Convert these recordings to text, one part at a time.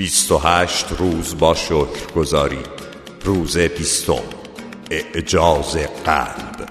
28 روز با شکر گذاری. روز بیستم. اعجاز قلب.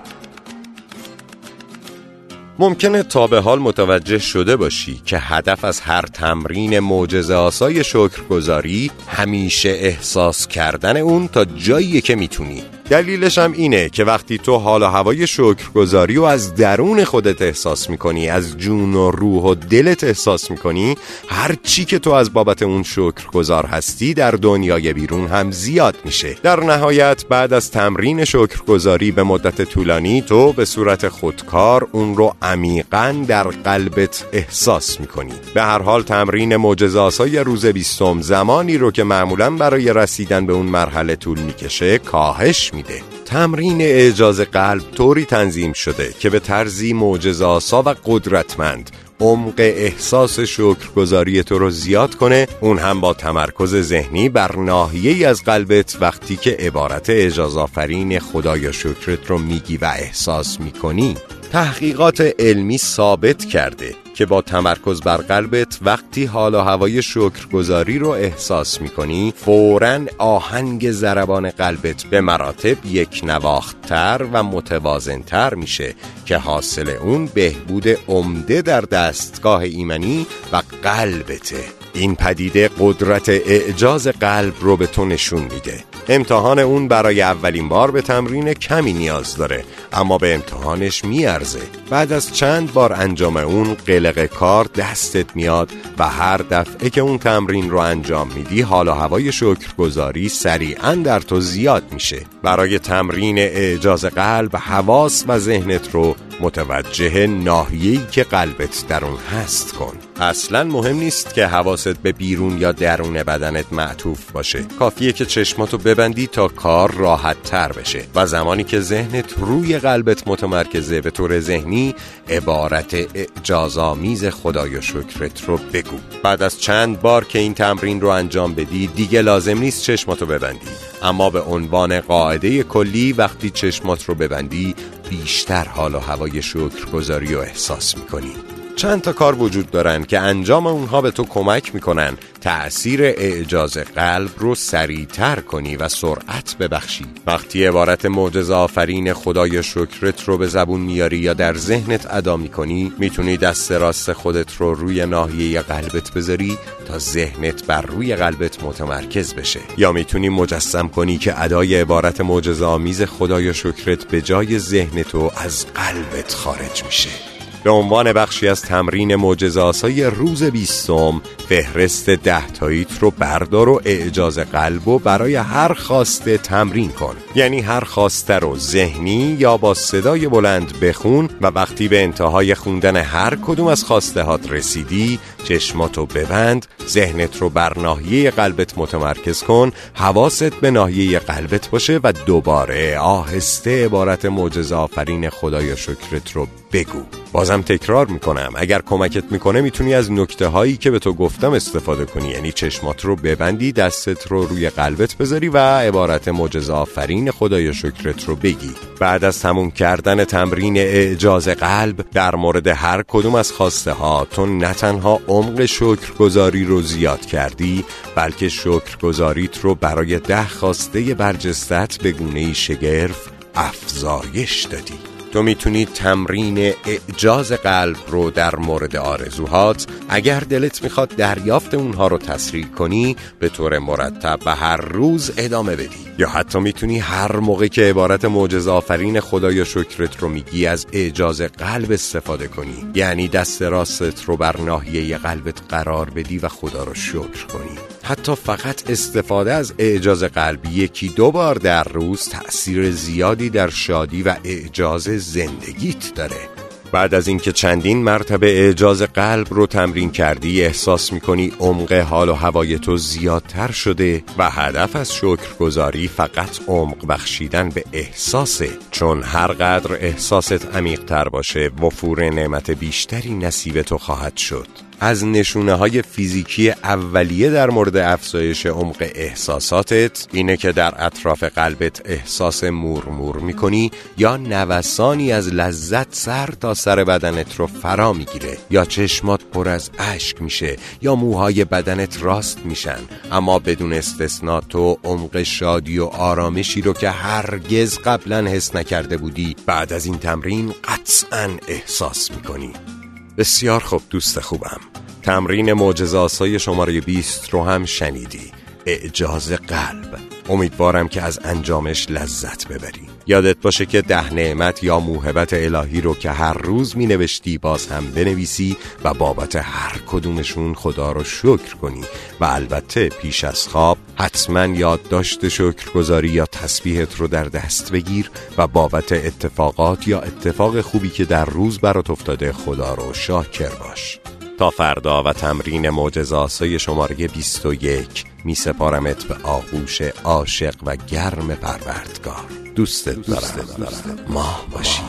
ممکنه تا به حال متوجه شده باشی که هدف از هر تمرین معجزه آسای شکرگزاری همیشه احساس کردن اون تا جایی که می‌تونی. دلیلش هم اینه که وقتی تو حال و هوای شکرگزاری و از درون خودت احساس می‌کنی از جون و روح و دلت احساس می‌کنی هر چی که تو از بابت اون شکرگزار هستی در دنیای بیرون هم زیاد میشه. در نهایت بعد از تمرین شکرگزاری به مدت طولانی تو به صورت خودکار اون رو عمیقا در قلبت احساس می‌کنی. به هر حال تمرین معجزاسای روز بیستم زمانی رو که معمولا برای رسیدن به اون مرحله طول می‌کشه کاهش میده. تمرین اعجاز قلب طوری تنظیم شده که به طرزی معجزاسا و قدرتمند عمق احساس شکرگزاری تو رو زیاد کنه اون هم با تمرکز ذهنی بر ناحیه از قلبت وقتی که عبارت اعجاز آفرین خدایا شکرت رو میگی و احساس می‌کنی تحقیقات علمی ثابت کرده. که با تمرکز بر قلبت وقتی حال و هوای شکرگزاری رو احساس می‌کنی فورا آهنگ زربان قلبت به مراتب یک نواختتر و متوازنتر میشه که حاصل اون بهبود عمده در دستگاه ایمنی و قلبته. این پدیده قدرت اعجاز قلب رو به تو نشون میده. امتحان اون برای اولین بار به تمرین کمی نیاز داره اما به امتحانش میارزه. بعد از چند بار انجام اون قلق کار دستت میاد و هر دفعه که اون تمرین رو انجام میدی حال و هوای شکرگزاری سریعا در تو زیاد میشه. برای تمرین اعجاز قلب حواس و ذهنت رو متوجه ناحیه‌ای که قلبت در اون هست کن. اصلا مهم نیست که حواست به بیرون یا درون بدنت معطوف باشه. کافیه که چشماتو ببندی تا کار راحت تر بشه و زمانی که ذهنت روی قلبت متمرکزه به طور ذهنی عبارت اعجازآمیز خدای و شکرت رو بگو. بعد از چند بار که این تمرین رو انجام بدی دیگه لازم نیست چشماتو ببندی. اما به عنوان قاعده کلی وقتی چشمات رو ببندی بیشتر حال و هوای شکرگزاری و احساس می‌کنی. چند تا کار وجود دارن که انجام اونها به تو کمک می‌کنن. تأثیر اعجاز قلب رو سریعتر کنی و سرعت ببخشی. وقتی عبارت معجزه آفرین خدای شکرت رو به زبون میاری یا در ذهنت ادا می‌کنی می‌تونی دست راست خودت رو روی ناحیه قلبت بذاری تا ذهنت بر روی قلبت متمرکز بشه. یا می‌تونی مجسم کنی که ادای عبارت معجزه آمیز خدای شکرت به جای ذهن تو از قلبت خارج میشه. به عنوان بخشی از تمرین معجزاسای روز بیستم فهرست ده تاییت رو بردار و اعجاز قلب و برای هر خواسته تمرین کن. یعنی هر خواسته رو ذهنی یا با صدای بلند بخون و وقتی به انتهای خوندن هر کدوم از خواسته هات رسیدی چشماتو ببند ذهنت رو بر ناحیه قلبت متمرکز کن حواست به ناحیه قلبت باشه و دوباره آهسته عبارت معجزه آفرین خدای شکرت رو بگو. بازم تکرار می‌کنم. اگر کمکت می‌کنه می‌تونی از نکته هایی که به تو گفتم استفاده کنی. یعنی چشمات رو ببندی دستت رو روی قلبت بذاری و عبارت معجزه آفرین خدای شکرت رو بگی. بعد از تموم کردن تمرین اعجاز قلب در مورد هر کدوم از خواسته ها تو نه تنها عمق شکرگزاری رو زیاد کردی بلکه شکرگزاریت رو برای ده خواسته برجستت به گونه شگرف افزایش دادی. تو می‌تونی تمرین اعجاز قلب رو در مورد آرزوهات اگر دلت می‌خواد دریافت اونها رو تسریع کنی به طور مرتب و هر روز ادامه بدی. یا حتی می‌تونی هر موقع که عبارت معجز آفرین خدای شکرت رو میگی از اعجاز قلب استفاده کنی. یعنی دست راستت رو بر ناحیه قلبت قرار بدی و خدا رو شکر کنی. حتی فقط استفاده از اعجاز قلب یکی دو بار در روز تأثیر زیادی در شادی و اعجاز زندگیت داره. بعد از اینکه چندین مرتبه اعجاز قلب رو تمرین کردی احساس می‌کنی عمق حال و هوای تو زیادتر شده و هدف از شکرگزاری فقط عمق بخشیدن به احساسه. چون هر قدر احساست عمیقتر باشه وفور نعمت بیشتری نصیب تو خواهد شد. از نشونه های فیزیکی اولیه در مورد افزایش عمق احساساتت اینه که در اطراف قلبت احساس مورمور می‌کنی یا نوسانی از لذت سر تا سر بدنت رو فرا می‌گیره یا چشمات پر از اشک میشه یا موهای بدنت راست میشن. اما بدون استثنا تو عمق شادی و آرامشی رو که هرگز قبلا حس نکرده بودی بعد از این تمرین قطعا احساس می‌کنی. بسیار خوب دوست خوبم. تمرین معجزه شماره 20 رو هم شنیدی. اعجاز قلب. امیدوارم که از انجامش لذت ببری. یادت باشه که ده نعمت یا موهبت الهی رو که هر روز می نوشتی باز هم بنویسی و بابت هر کدومشون خدا رو شکر کنی. و البته پیش از خواب حتما یادداشت شکرگزاری یا تسبیحت رو در دست بگیر و بابت اتفاقات یا اتفاق خوبی که در روز برات افتاده خدا رو شاکر باش. تا فردا و تمرین معجزاسای شماره 21 می سپارمت به آغوش عاشق و گرم پروردگار. دوستت دارم, دوست دارم. ماه باشی.